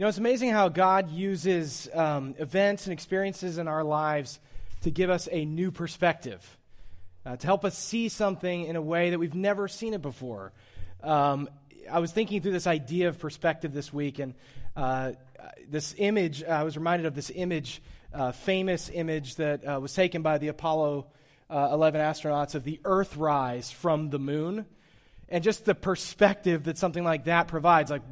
You know, it's amazing how God uses um, events and experiences in our lives to give us a new perspective, uh, to help us see something in a way that we've never seen it before. Um, I was thinking through this idea of perspective this week, and uh, this image, I was reminded of this image, uh, famous image that uh, was taken by the Apollo uh, 11 astronauts of the Earthrise from the moon. And just the perspective that something like that provides. Like,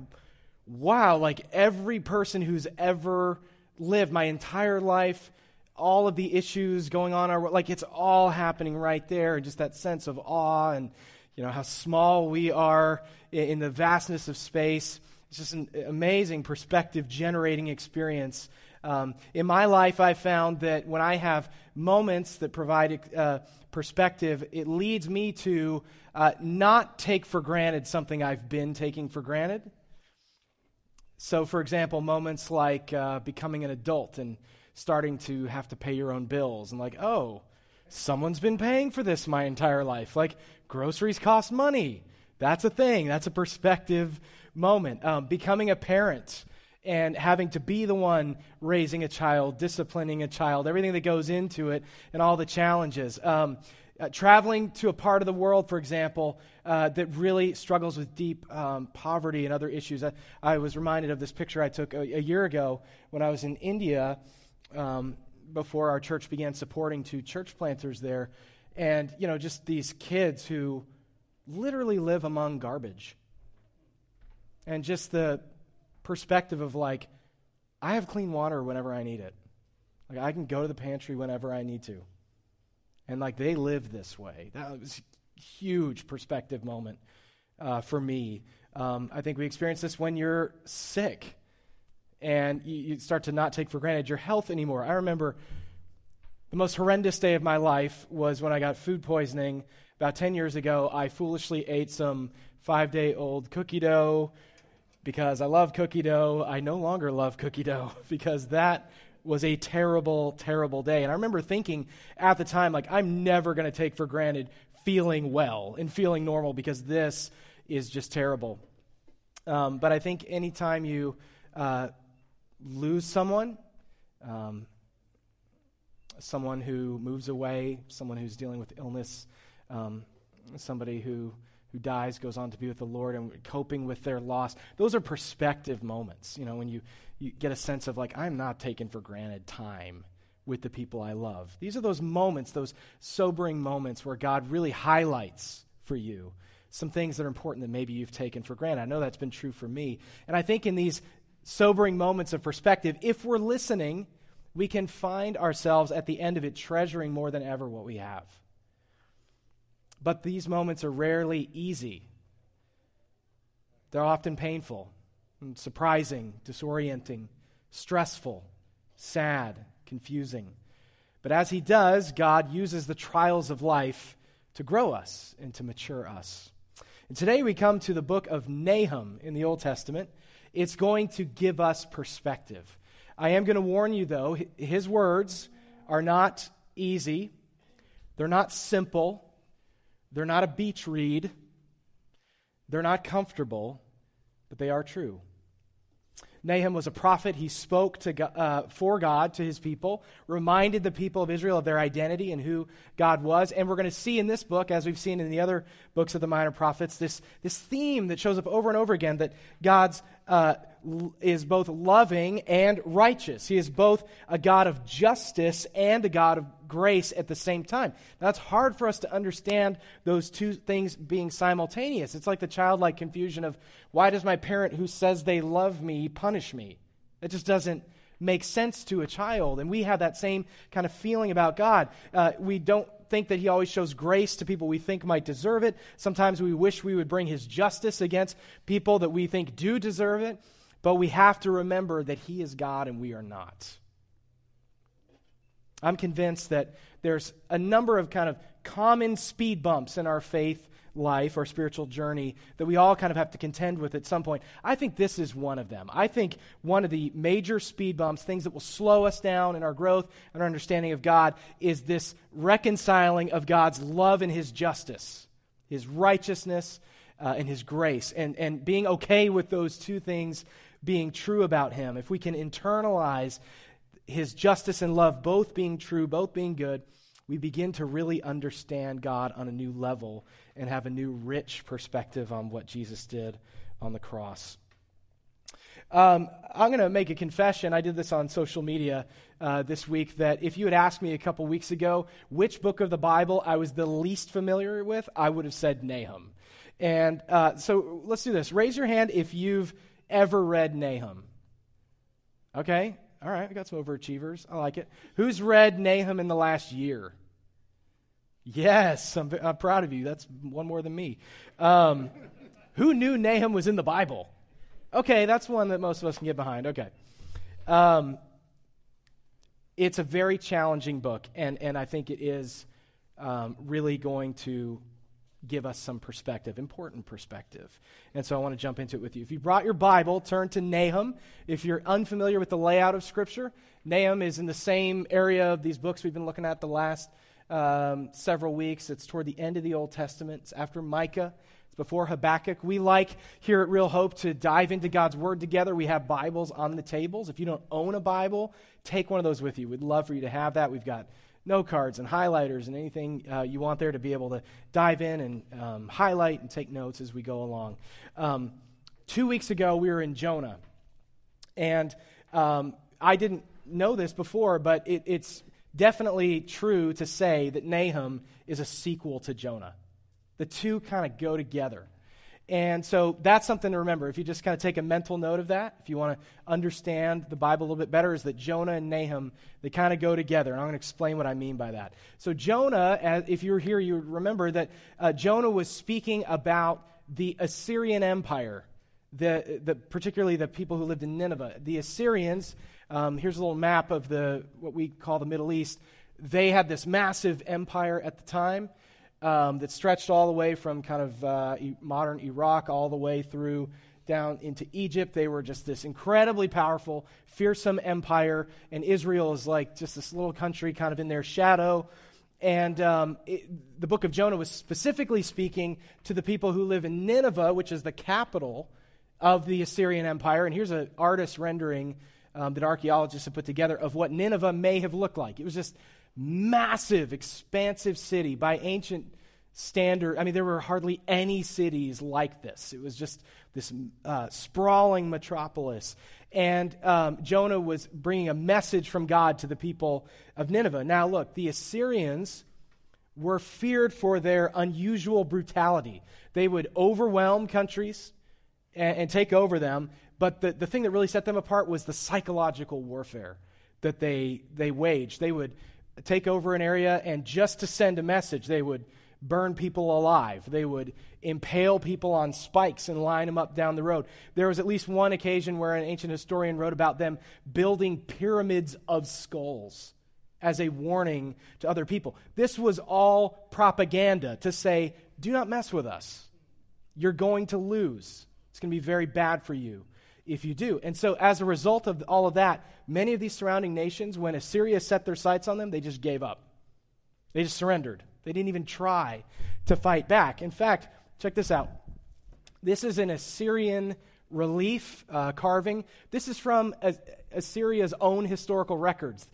wow, like every person who's ever lived my entire life, all of the issues going on, are, like it's all happening right there. And just that sense of awe and, you know, how small we are in, in the vastness of space. It's just an amazing perspective generating experience. Um, in my life, I found that when I have moments that provide uh, perspective, it leads me to uh, not take for granted something I've been taking for granted. So, for example, moments like uh, becoming an adult and starting to have to pay your own bills, and like, oh, someone's been paying for this my entire life. Like, groceries cost money. That's a thing, that's a perspective moment. Um, becoming a parent and having to be the one raising a child, disciplining a child, everything that goes into it, and all the challenges. Um, uh, traveling to a part of the world, for example, uh, that really struggles with deep um, poverty and other issues. I, I, was reminded of this picture I took a, a year ago when I was in India um, before our church began supporting two church planters there. And, you know, just these kids who literally live among garbage. And just the perspective of like, I have clean water whenever I need it. Like, I can go to the pantry whenever I need to. And like they live this way. That was a huge perspective moment uh, for me. Um, I think we experience this when you're sick and you, you start to not take for granted your health anymore. I remember the most horrendous day of my life was when I got food poisoning about 10 years ago. I foolishly ate some five day old cookie dough because I love cookie dough. I no longer love cookie dough because that was a terrible, terrible day. And I remember thinking at the time, like, I'm never going to take for granted feeling well and feeling normal because this is just terrible. Um, but I think anytime you uh, lose someone, um, someone who moves away, someone who's dealing with illness, um, somebody who who dies goes on to be with the Lord and coping with their loss. Those are perspective moments. You know, when you you get a sense of like, I'm not taking for granted time with the people I love. These are those moments, those sobering moments where God really highlights for you some things that are important that maybe you've taken for granted. I know that's been true for me. And I think in these sobering moments of perspective, if we're listening, we can find ourselves at the end of it treasuring more than ever what we have. But these moments are rarely easy. They're often painful surprising, disorienting, stressful, sad, confusing. But as He does, God uses the trials of life to grow us and to mature us. And today we come to the book of Nahum in the Old Testament. It's going to give us perspective. I am going to warn you, though, his words are not easy, they're not simple, they're not a beach read, they're not comfortable, but they are true. Nahum was a prophet. He spoke to, uh, for God to his people, reminded the people of Israel of their identity and who God was. And we're going to see in this book, as we've seen in the other books of the minor prophets, this, this theme that shows up over and over again that God's uh, is both loving and righteous. He is both a God of justice and a God of grace at the same time. Now, That's hard for us to understand those two things being simultaneous. It's like the childlike confusion of why does my parent who says they love me punish me? It just doesn't make sense to a child. And we have that same kind of feeling about God. Uh, we don't think that he always shows grace to people we think might deserve it. Sometimes we wish we would bring his justice against people that we think do deserve it. But we have to remember that he is God and we are not. I'm convinced that there's a number of kind of common speed bumps in our faith life or spiritual journey that we all kind of have to contend with at some point. I think this is one of them. I think one of the major speed bumps, things that will slow us down in our growth and our understanding of God, is this reconciling of God's love and His justice, His righteousness uh, and His grace, and, and being okay with those two things being true about him, if we can internalize his justice and love both being true, both being good, we begin to really understand God on a new level and have a new rich perspective on what Jesus did on the cross. Um, I'm going to make a confession. I did this on social media uh, this week that if you had asked me a couple weeks ago which book of the Bible I was the least familiar with, I would have said Nahum. And uh, so let's do this. Raise your hand if you've ever read Nahum. Okay? All right, we got some overachievers. I like it. Who's read Nahum in the last year? Yes, I'm, I'm proud of you. That's one more than me. Um, who knew Nahum was in the Bible? Okay, that's one that most of us can get behind. Okay. Um, it's a very challenging book, and, and I think it is um, really going to give us some perspective, important perspective. And so I want to jump into it with you. If you brought your Bible, turn to Nahum. If you're unfamiliar with the layout of Scripture, Nahum is in the same area of these books we've been looking at the last um, several weeks. It's toward the end of the Old Testament, it's after Micah. It's before Habakkuk. We like here at Real Hope to dive into God's Word together. We have Bibles on the tables. If you don't own a Bible, take one of those with you. We'd love for you to have that. We've got note cards and highlighters and anything uh, you want there to be able to dive in and um, highlight and take notes as we go along. Um, two weeks ago, we were in Jonah. And um, I didn't know this before, but it, it's definitely true to say that Nahum is a sequel to Jonah. The two kind of go together. And so that's something to remember. If you just kind of take a mental note of that, if you want to understand the Bible a little bit better, is that Jonah and Nahum, they kind of go together. And I'm going to explain what I mean by that. So, Jonah, if you were here, you would remember that uh, Jonah was speaking about the Assyrian Empire, the, the, particularly the people who lived in Nineveh. The Assyrians, um, here's a little map of the, what we call the Middle East. They had this massive empire at the time um, that stretched all the way from kind of uh, modern Iraq all the way through down into Egypt. They were just this incredibly powerful, fearsome empire, and Israel is like just this little country kind of in their shadow. And um, it, the book of Jonah was specifically speaking to the people who live in Nineveh, which is the capital of the Assyrian Empire. And here's an artist rendering um, that archaeologists have put together of what Nineveh may have looked like. It was just massive, expansive city by ancient standard. I mean, there were hardly any cities like this. It was just this uh, sprawling metropolis. And um, Jonah was bringing a message from God to the people of Nineveh. Now, look, the Assyrians were feared for their unusual brutality. They would overwhelm countries and, and take over them. But the, the thing that really set them apart was the psychological warfare that they, they waged. They would take over an area, and just to send a message, they would burn people alive. They would impale people on spikes and line them up down the road. There was at least one occasion where an ancient historian wrote about them building pyramids of skulls as a warning to other people. This was all propaganda to say, do not mess with us. You're going to lose. It's going to be very bad for you if you do. And so, as a result of all of that, many of these surrounding nations, when Assyria set their sights on them, they just gave up. They just surrendered. They didn't even try to fight back. In fact, check this out. This is an Assyrian relief uh, carving. This is from Assyria's own historical records.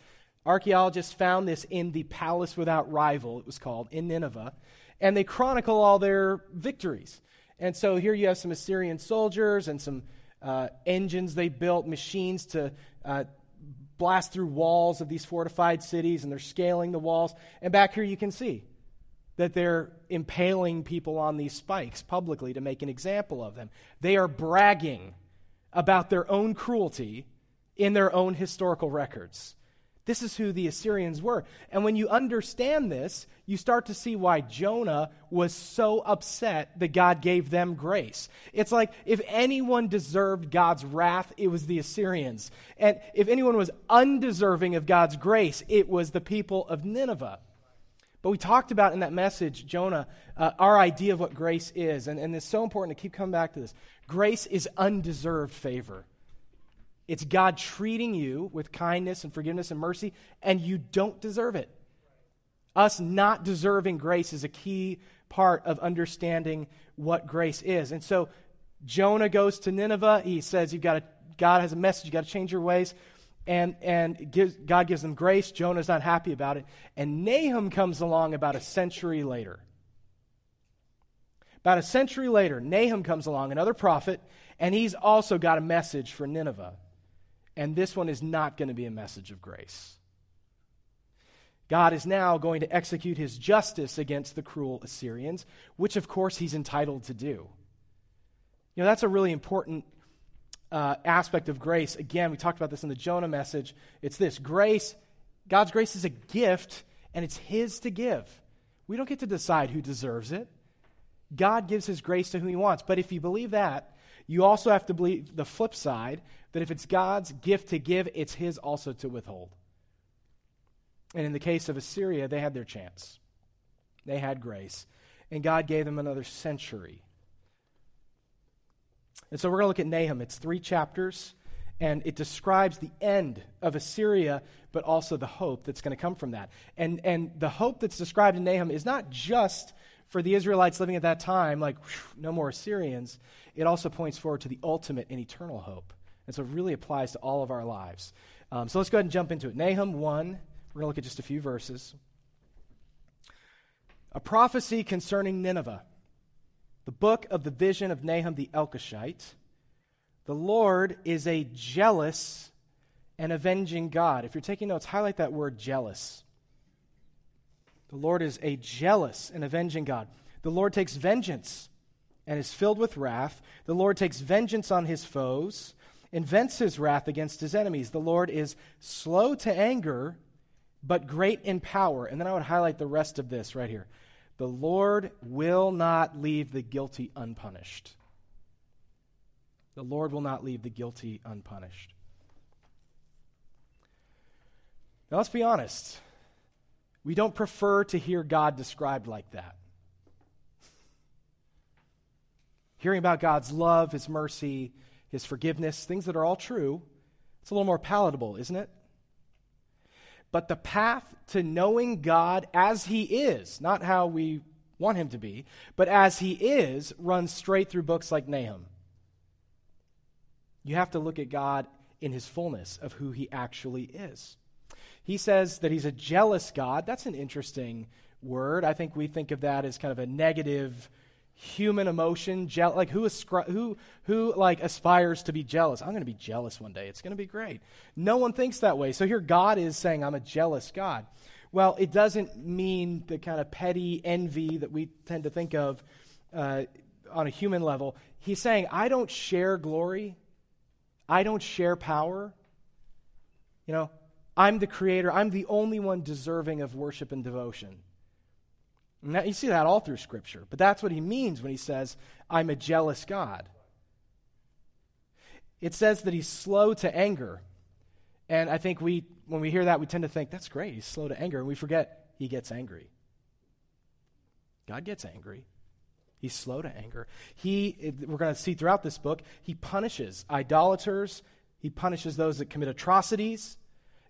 Archaeologists found this in the Palace Without Rival, it was called, in Nineveh. And they chronicle all their victories. And so here you have some Assyrian soldiers and some uh, engines they built, machines to uh, blast through walls of these fortified cities, and they're scaling the walls. And back here you can see that they're impaling people on these spikes publicly to make an example of them. They are bragging about their own cruelty in their own historical records. This is who the Assyrians were. And when you understand this, you start to see why Jonah was so upset that God gave them grace. It's like if anyone deserved God's wrath, it was the Assyrians. And if anyone was undeserving of God's grace, it was the people of Nineveh. But we talked about in that message, Jonah, uh, our idea of what grace is. And, and it's so important to keep coming back to this. Grace is undeserved favor. It's God treating you with kindness and forgiveness and mercy, and you don't deserve it. Us not deserving grace is a key part of understanding what grace is. And so Jonah goes to Nineveh. He says, You've got to God has a message. you've got to change your ways. And, and gives, God gives them grace. Jonah's not happy about it. And Nahum comes along about a century later. About a century later, Nahum comes along, another prophet, and he's also got a message for Nineveh. And this one is not going to be a message of grace. God is now going to execute his justice against the cruel Assyrians, which of course he's entitled to do. You know, that's a really important uh, aspect of grace. Again, we talked about this in the Jonah message. It's this grace, God's grace is a gift, and it's his to give. We don't get to decide who deserves it. God gives his grace to who he wants. But if you believe that, you also have to believe the flip side that if it's God's gift to give, it's his also to withhold. And in the case of Assyria, they had their chance. They had grace. And God gave them another century. And so we're going to look at Nahum. It's three chapters, and it describes the end of Assyria, but also the hope that's going to come from that. And, and the hope that's described in Nahum is not just for the Israelites living at that time, like, whew, no more Assyrians. It also points forward to the ultimate and eternal hope. And so it really applies to all of our lives. Um, so let's go ahead and jump into it. Nahum 1 we're going to look at just a few verses. A prophecy concerning Nineveh, the book of the vision of Nahum the Elkoshite. The Lord is a jealous and avenging God. If you're taking notes, highlight that word jealous. The Lord is a jealous and avenging God. The Lord takes vengeance and is filled with wrath. The Lord takes vengeance on his foes and vents his wrath against his enemies. The Lord is slow to anger but great in power. And then I would highlight the rest of this right here. The Lord will not leave the guilty unpunished. The Lord will not leave the guilty unpunished. Now, let's be honest. We don't prefer to hear God described like that. Hearing about God's love, His mercy, His forgiveness, things that are all true, it's a little more palatable, isn't it? But the path to knowing God as He is, not how we want Him to be, but as He is, runs straight through books like Nahum. You have to look at God in His fullness of who He actually is. He says that He's a jealous God. That's an interesting word. I think we think of that as kind of a negative human emotion je- like who ascri- who who like aspires to be jealous? I'm going to be jealous one day. It's going to be great. No one thinks that way. So here god is saying i'm a jealous god. Well it doesn't mean the kind of petty envy that we tend to think of uh, on a human level. He's saying i don't share glory. I don't share power. You know i'm the creator. I'm the only one deserving of worship and devotion now, you see that all through Scripture, but that's what he means when he says, I'm a jealous God. It says that he's slow to anger. And I think we, when we hear that, we tend to think, that's great, he's slow to anger. And we forget he gets angry. God gets angry. He's slow to anger. He, we're going to see throughout this book, he punishes idolaters, he punishes those that commit atrocities.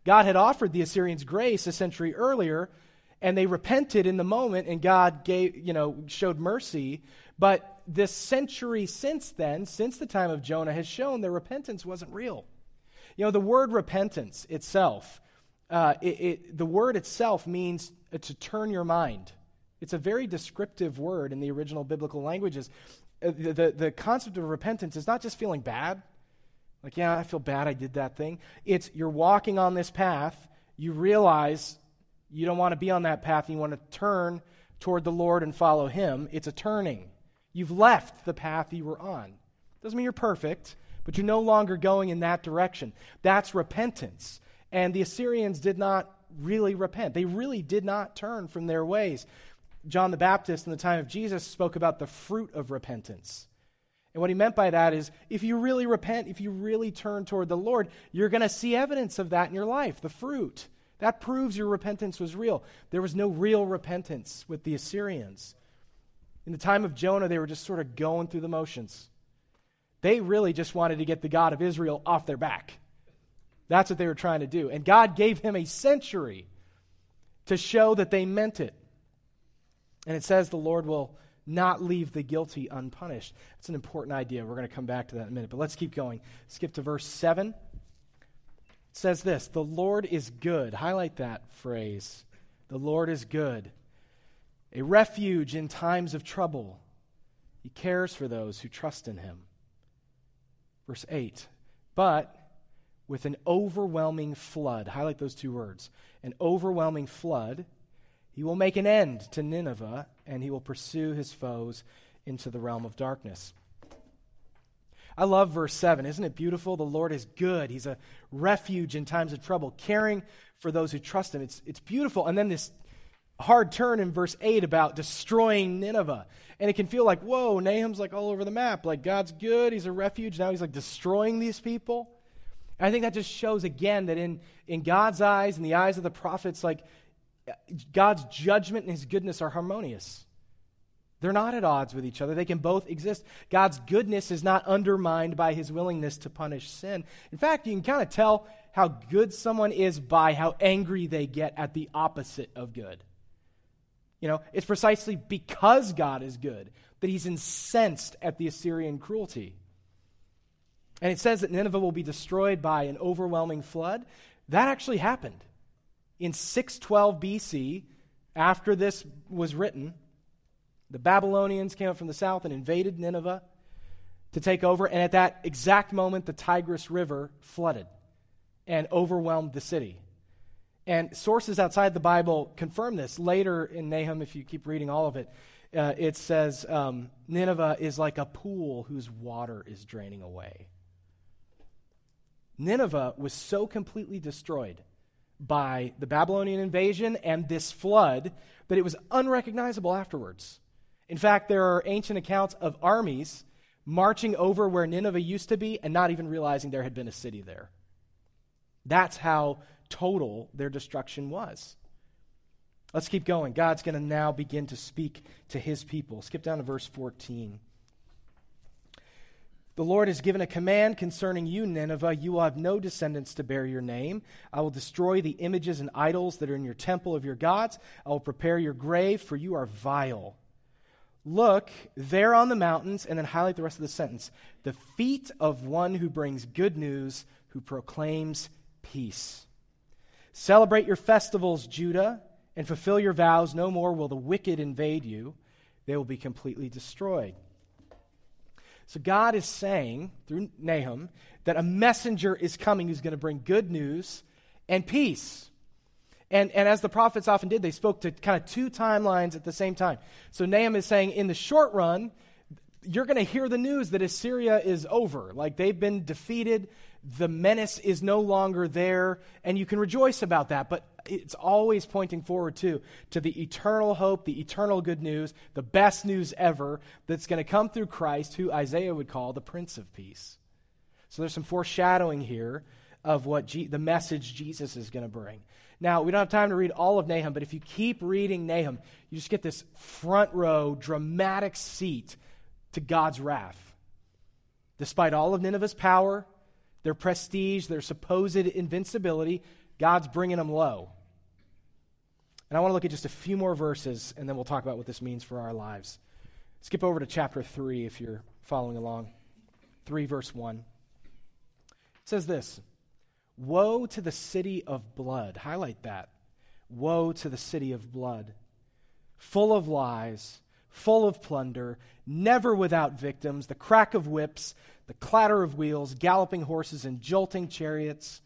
God had offered the Assyrians grace a century earlier and they repented in the moment and God gave, you know, showed mercy. But this century since then, since the time of Jonah, has shown their repentance wasn't real. You know, the word repentance itself, uh, it, it, the word itself means to turn your mind. It's a very descriptive word in the original biblical languages. Uh, the, the, the concept of repentance is not just feeling bad, like, yeah, I feel bad I did that thing. It's you're walking on this path, you realize you don't want to be on that path. You want to turn toward the Lord and follow Him. It's a turning. You've left the path you were on. Doesn't mean you're perfect, but you're no longer going in that direction. That's repentance. And the Assyrians did not really repent, they really did not turn from their ways. John the Baptist in the time of Jesus spoke about the fruit of repentance. And what he meant by that is if you really repent, if you really turn toward the Lord, you're going to see evidence of that in your life, the fruit. That proves your repentance was real. There was no real repentance with the Assyrians. In the time of Jonah, they were just sort of going through the motions. They really just wanted to get the God of Israel off their back. That's what they were trying to do. And God gave him a century to show that they meant it. And it says the Lord will not leave the guilty unpunished. It's an important idea. We're going to come back to that in a minute. But let's keep going. Skip to verse 7. Says this The Lord is good. Highlight that phrase. The Lord is good. A refuge in times of trouble. He cares for those who trust in him. Verse 8. But with an overwhelming flood, highlight those two words, an overwhelming flood, he will make an end to Nineveh and he will pursue his foes into the realm of darkness. I love verse 7. Isn't it beautiful? The Lord is good. He's a refuge in times of trouble, caring for those who trust him. It's, it's beautiful. And then this hard turn in verse 8 about destroying Nineveh. And it can feel like, whoa, Nahum's like all over the map. Like God's good, he's a refuge. Now he's like destroying these people. And I think that just shows again that in, in God's eyes, in the eyes of the prophets, like God's judgment and his goodness are harmonious. They're not at odds with each other. They can both exist. God's goodness is not undermined by his willingness to punish sin. In fact, you can kind of tell how good someone is by how angry they get at the opposite of good. You know, it's precisely because God is good that he's incensed at the Assyrian cruelty. And it says that Nineveh will be destroyed by an overwhelming flood. That actually happened in 612 BC, after this was written, the Babylonians came up from the south and invaded Nineveh to take over. And at that exact moment, the Tigris River flooded and overwhelmed the city. And sources outside the Bible confirm this. Later in Nahum, if you keep reading all of it, uh, it says um, Nineveh is like a pool whose water is draining away. Nineveh was so completely destroyed by the Babylonian invasion and this flood that it was unrecognizable afterwards. In fact, there are ancient accounts of armies marching over where Nineveh used to be and not even realizing there had been a city there. That's how total their destruction was. Let's keep going. God's going to now begin to speak to his people. Skip down to verse 14. The Lord has given a command concerning you, Nineveh. You will have no descendants to bear your name. I will destroy the images and idols that are in your temple of your gods. I will prepare your grave, for you are vile. Look there on the mountains, and then highlight the rest of the sentence the feet of one who brings good news, who proclaims peace. Celebrate your festivals, Judah, and fulfill your vows. No more will the wicked invade you, they will be completely destroyed. So God is saying through Nahum that a messenger is coming who's going to bring good news and peace. And, and as the prophets often did, they spoke to kind of two timelines at the same time. So Nahum is saying, in the short run, you're going to hear the news that Assyria is over. Like they've been defeated, the menace is no longer there, and you can rejoice about that. But it's always pointing forward to to the eternal hope, the eternal good news, the best news ever that's going to come through Christ, who Isaiah would call the Prince of Peace. So there's some foreshadowing here of what G- the message Jesus is going to bring. Now, we don't have time to read all of Nahum, but if you keep reading Nahum, you just get this front row, dramatic seat to God's wrath. Despite all of Nineveh's power, their prestige, their supposed invincibility, God's bringing them low. And I want to look at just a few more verses, and then we'll talk about what this means for our lives. Skip over to chapter 3 if you're following along. 3, verse 1. It says this Woe to the city of blood. Highlight that. Woe to the city of blood. Full of lies, full of plunder, never without victims, the crack of whips, the clatter of wheels, galloping horses, and jolting chariots.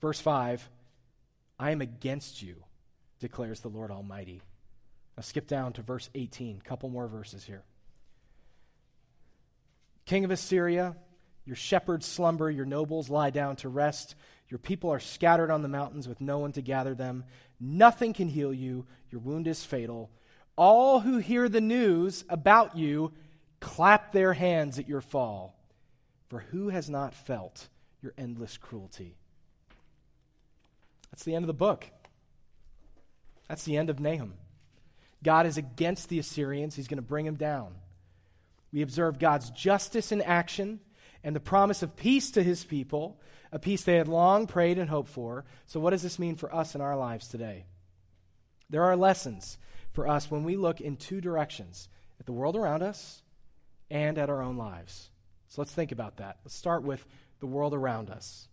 Verse 5 I am against you, declares the Lord Almighty. Now skip down to verse 18, a couple more verses here. King of Assyria, your shepherds slumber, your nobles lie down to rest. Your people are scattered on the mountains with no one to gather them. Nothing can heal you. Your wound is fatal. All who hear the news about you clap their hands at your fall. For who has not felt your endless cruelty? That's the end of the book. That's the end of Nahum. God is against the Assyrians, he's going to bring them down. We observe God's justice in action and the promise of peace to his people, a peace they had long prayed and hoped for. So, what does this mean for us in our lives today? There are lessons for us when we look in two directions at the world around us and at our own lives. So let's think about that. Let's start with the world around us.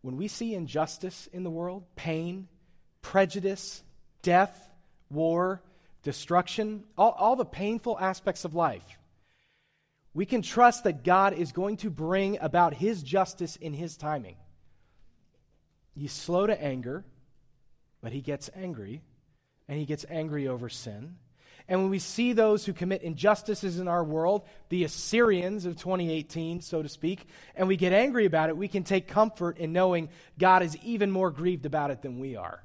When we see injustice in the world, pain, prejudice, death, war, destruction, all, all the painful aspects of life, we can trust that God is going to bring about His justice in His timing. He's slow to anger, but He gets angry, and He gets angry over sin. And when we see those who commit injustices in our world, the Assyrians of 2018, so to speak, and we get angry about it, we can take comfort in knowing God is even more grieved about it than we are.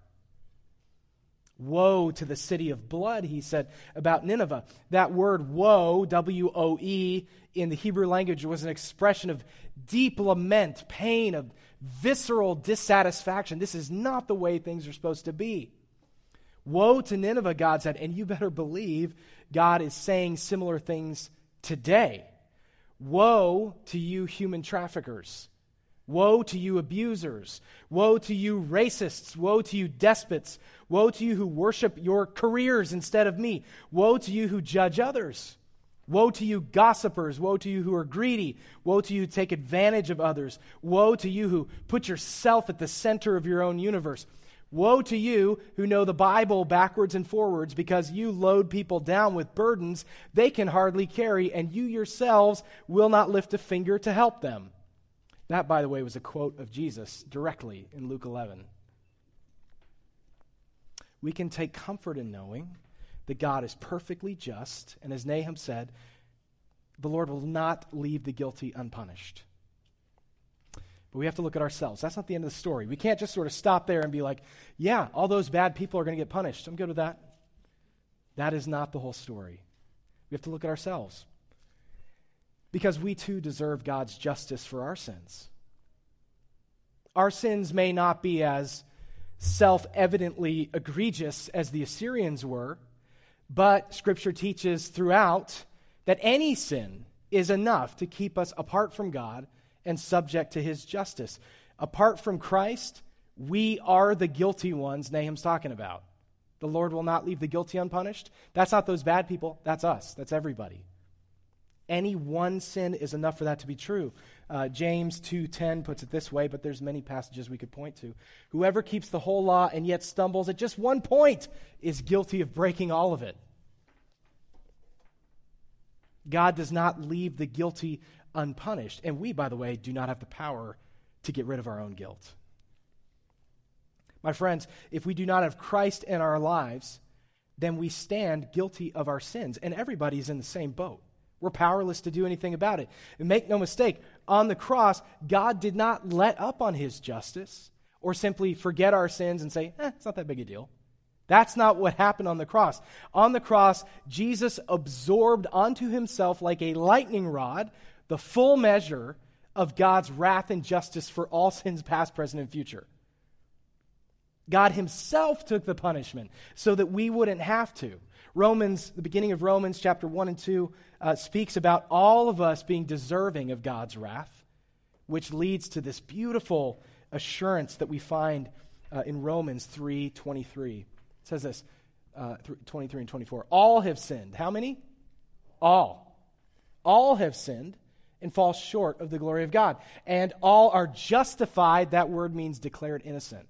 Woe to the city of blood, he said about Nineveh. That word woe, W O E, in the Hebrew language was an expression of deep lament, pain, of visceral dissatisfaction. This is not the way things are supposed to be. Woe to Nineveh, God said, and you better believe God is saying similar things today. Woe to you, human traffickers. Woe to you, abusers. Woe to you, racists. Woe to you, despots. Woe to you who worship your careers instead of me. Woe to you who judge others. Woe to you, gossipers. Woe to you who are greedy. Woe to you who take advantage of others. Woe to you who put yourself at the center of your own universe. Woe to you who know the Bible backwards and forwards because you load people down with burdens they can hardly carry, and you yourselves will not lift a finger to help them. That, by the way, was a quote of Jesus directly in Luke 11. We can take comfort in knowing that God is perfectly just, and as Nahum said, the Lord will not leave the guilty unpunished. But we have to look at ourselves. That's not the end of the story. We can't just sort of stop there and be like, yeah, all those bad people are going to get punished. I'm good with that. That is not the whole story. We have to look at ourselves because we too deserve God's justice for our sins. Our sins may not be as self evidently egregious as the Assyrians were, but Scripture teaches throughout that any sin is enough to keep us apart from God and subject to His justice. Apart from Christ, we are the guilty ones Nahum's talking about. The Lord will not leave the guilty unpunished. That's not those bad people, that's us, that's everybody. Any one sin is enough for that to be true. Uh, James 2:10 puts it this way, but there's many passages we could point to. Whoever keeps the whole law and yet stumbles at just one point is guilty of breaking all of it. God does not leave the guilty unpunished, and we by the way do not have the power to get rid of our own guilt. My friends, if we do not have Christ in our lives, then we stand guilty of our sins, and everybody's in the same boat. We're powerless to do anything about it. And make no mistake, on the cross, God did not let up on his justice or simply forget our sins and say, eh, it's not that big a deal. That's not what happened on the cross. On the cross, Jesus absorbed onto himself, like a lightning rod, the full measure of God's wrath and justice for all sins, past, present, and future. God himself took the punishment so that we wouldn't have to. Romans, the beginning of Romans chapter 1 and 2, uh, speaks about all of us being deserving of God's wrath, which leads to this beautiful assurance that we find uh, in Romans 3 23. It says this uh, 23 and 24. All have sinned. How many? All. All have sinned and fall short of the glory of God. And all are justified. That word means declared innocent.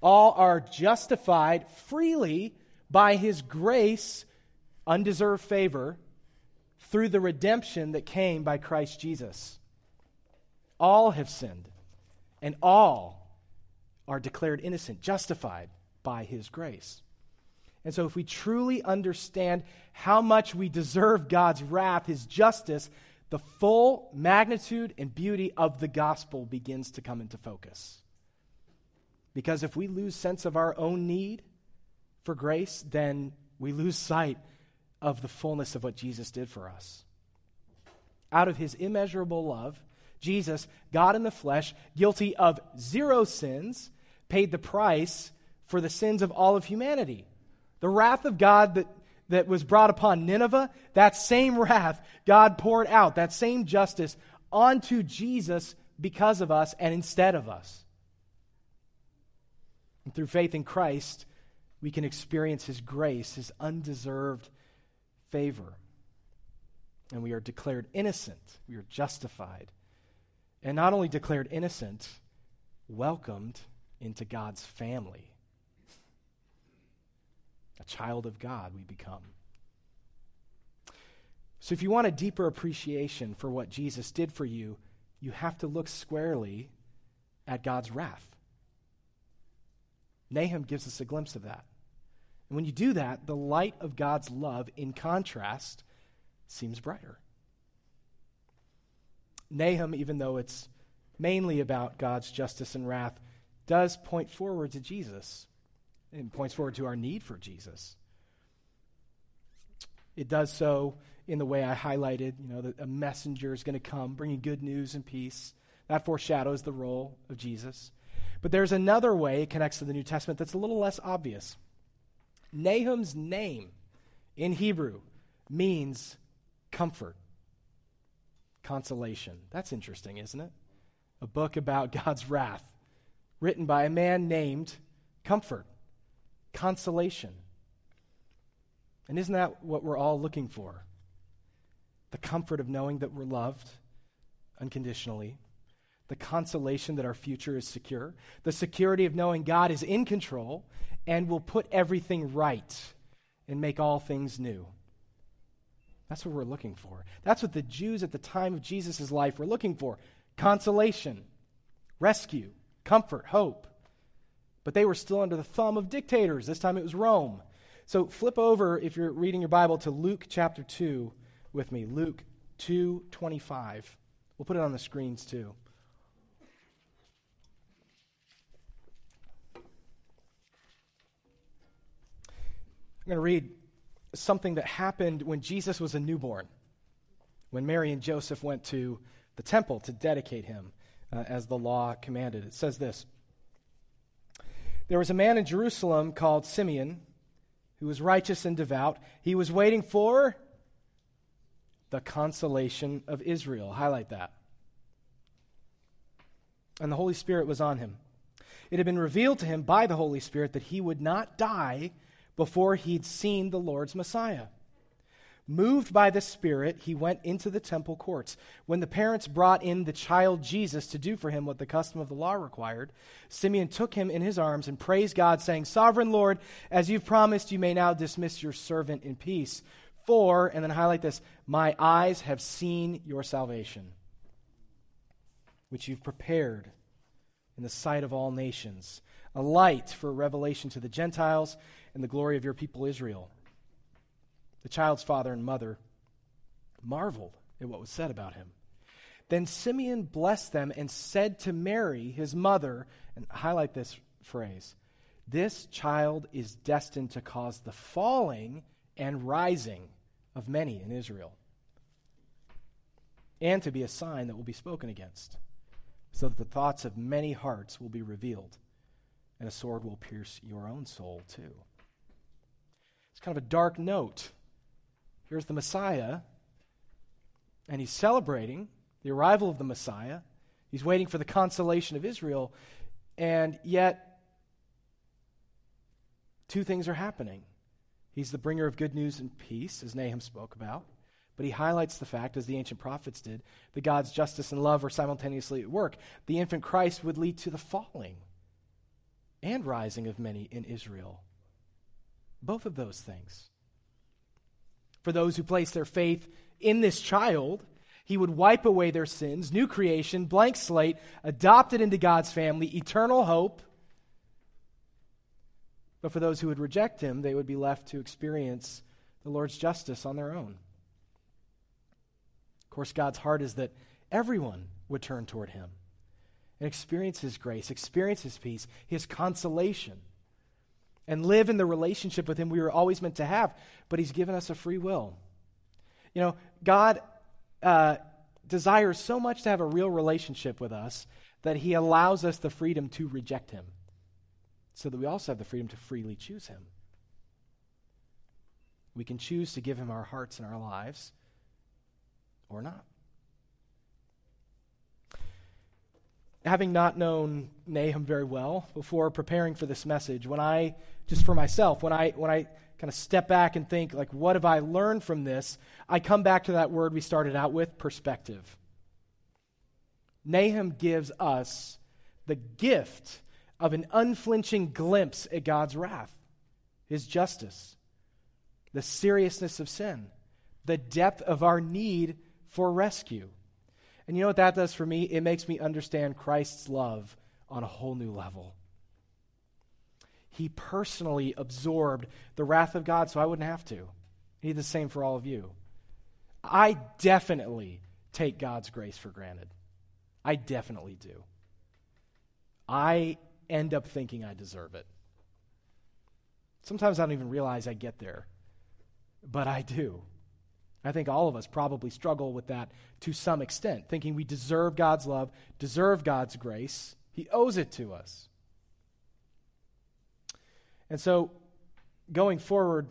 All are justified freely by his grace, undeserved favor, through the redemption that came by Christ Jesus. All have sinned, and all are declared innocent, justified by his grace. And so, if we truly understand how much we deserve God's wrath, his justice, the full magnitude and beauty of the gospel begins to come into focus. Because if we lose sense of our own need, for grace, then we lose sight of the fullness of what Jesus did for us. Out of his immeasurable love, Jesus, God in the flesh, guilty of zero sins, paid the price for the sins of all of humanity. The wrath of God that, that was brought upon Nineveh, that same wrath God poured out, that same justice onto Jesus because of us and instead of us. And through faith in Christ, we can experience His grace, His undeserved favor. And we are declared innocent. We are justified. And not only declared innocent, welcomed into God's family. A child of God we become. So, if you want a deeper appreciation for what Jesus did for you, you have to look squarely at God's wrath. Nahum gives us a glimpse of that. And when you do that, the light of God's love, in contrast, seems brighter. Nahum, even though it's mainly about God's justice and wrath, does point forward to Jesus and points forward to our need for Jesus. It does so in the way I highlighted, you know, that a messenger is going to come bringing good news and peace. That foreshadows the role of Jesus. But there's another way it connects to the New Testament that's a little less obvious. Nahum's name in Hebrew means comfort, consolation. That's interesting, isn't it? A book about God's wrath, written by a man named Comfort, consolation. And isn't that what we're all looking for? The comfort of knowing that we're loved unconditionally, the consolation that our future is secure, the security of knowing God is in control and will put everything right and make all things new. That's what we're looking for. That's what the Jews at the time of Jesus' life were looking for consolation, rescue, comfort, hope. But they were still under the thumb of dictators. This time it was Rome. So flip over, if you're reading your Bible, to Luke chapter 2 with me. Luke 2:25. We'll put it on the screens too. Going to read something that happened when Jesus was a newborn, when Mary and Joseph went to the temple to dedicate him uh, as the law commanded. It says this There was a man in Jerusalem called Simeon who was righteous and devout. He was waiting for the consolation of Israel. Highlight that. And the Holy Spirit was on him. It had been revealed to him by the Holy Spirit that he would not die before he'd seen the Lord's Messiah. Moved by the Spirit, he went into the temple courts. When the parents brought in the child Jesus to do for him what the custom of the law required, Simeon took him in his arms and praised God, saying, Sovereign Lord, as you've promised, you may now dismiss your servant in peace. For, and then highlight this, my eyes have seen your salvation, which you've prepared in the sight of all nations, a light for revelation to the Gentiles and the glory of your people Israel. The child's father and mother marveled at what was said about him. Then Simeon blessed them and said to Mary, his mother, and highlight this phrase this child is destined to cause the falling and rising of many in Israel, and to be a sign that will be spoken against, so that the thoughts of many hearts will be revealed, and a sword will pierce your own soul too. It's kind of a dark note. Here's the Messiah, and he's celebrating the arrival of the Messiah. He's waiting for the consolation of Israel, and yet two things are happening. He's the bringer of good news and peace, as Nahum spoke about. But he highlights the fact, as the ancient prophets did, that God's justice and love are simultaneously at work. The infant Christ would lead to the falling and rising of many in Israel. Both of those things. For those who place their faith in this child, he would wipe away their sins, new creation, blank slate, adopted into God's family, eternal hope but for those who would reject him, they would be left to experience the Lord's justice on their own. Of course, God's heart is that everyone would turn toward him and experience his grace, experience his peace, his consolation, and live in the relationship with him we were always meant to have. But he's given us a free will. You know, God uh, desires so much to have a real relationship with us that he allows us the freedom to reject him so that we also have the freedom to freely choose Him. We can choose to give Him our hearts and our lives or not. Having not known Nahum very well before preparing for this message, when I, just for myself, when I, when I kind of step back and think, like, what have I learned from this? I come back to that word we started out with perspective. Nahum gives us the gift of an unflinching glimpse at God's wrath, his justice, the seriousness of sin, the depth of our need for rescue. And you know what that does for me? It makes me understand Christ's love on a whole new level. He personally absorbed the wrath of God so I wouldn't have to. He the same for all of you. I definitely take God's grace for granted. I definitely do. I end up thinking I deserve it. Sometimes I don't even realize I get there, but I do. I think all of us probably struggle with that to some extent, thinking we deserve God's love, deserve God's grace. He owes it to us. And so, going forward,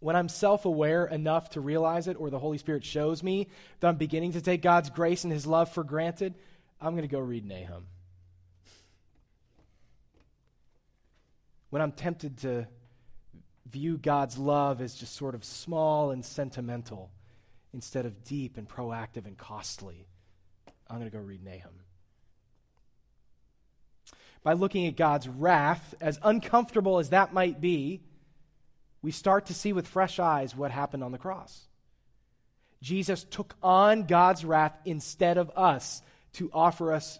when I'm self aware enough to realize it, or the Holy Spirit shows me that I'm beginning to take God's grace and His love for granted, I'm going to go read Nahum. When I'm tempted to view God's love as just sort of small and sentimental instead of deep and proactive and costly, I'm going to go read Nahum. By looking at God's wrath, as uncomfortable as that might be, we start to see with fresh eyes what happened on the cross. Jesus took on God's wrath instead of us to offer us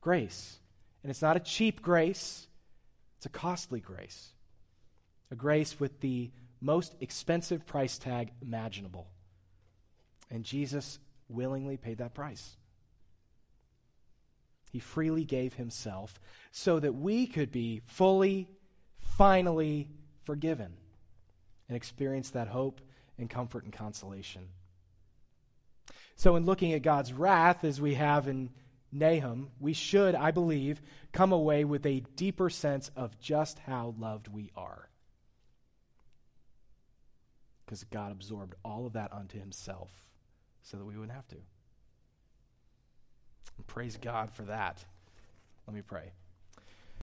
grace. And it's not a cheap grace, it's a costly grace a grace with the most expensive price tag imaginable. And Jesus willingly paid that price. He freely gave himself so that we could be fully, finally forgiven and experience that hope and comfort and consolation. So, in looking at God's wrath as we have in Nahum, we should, I believe, come away with a deeper sense of just how loved we are because God absorbed all of that unto himself so that we wouldn't have to. And praise God for that. Let me pray.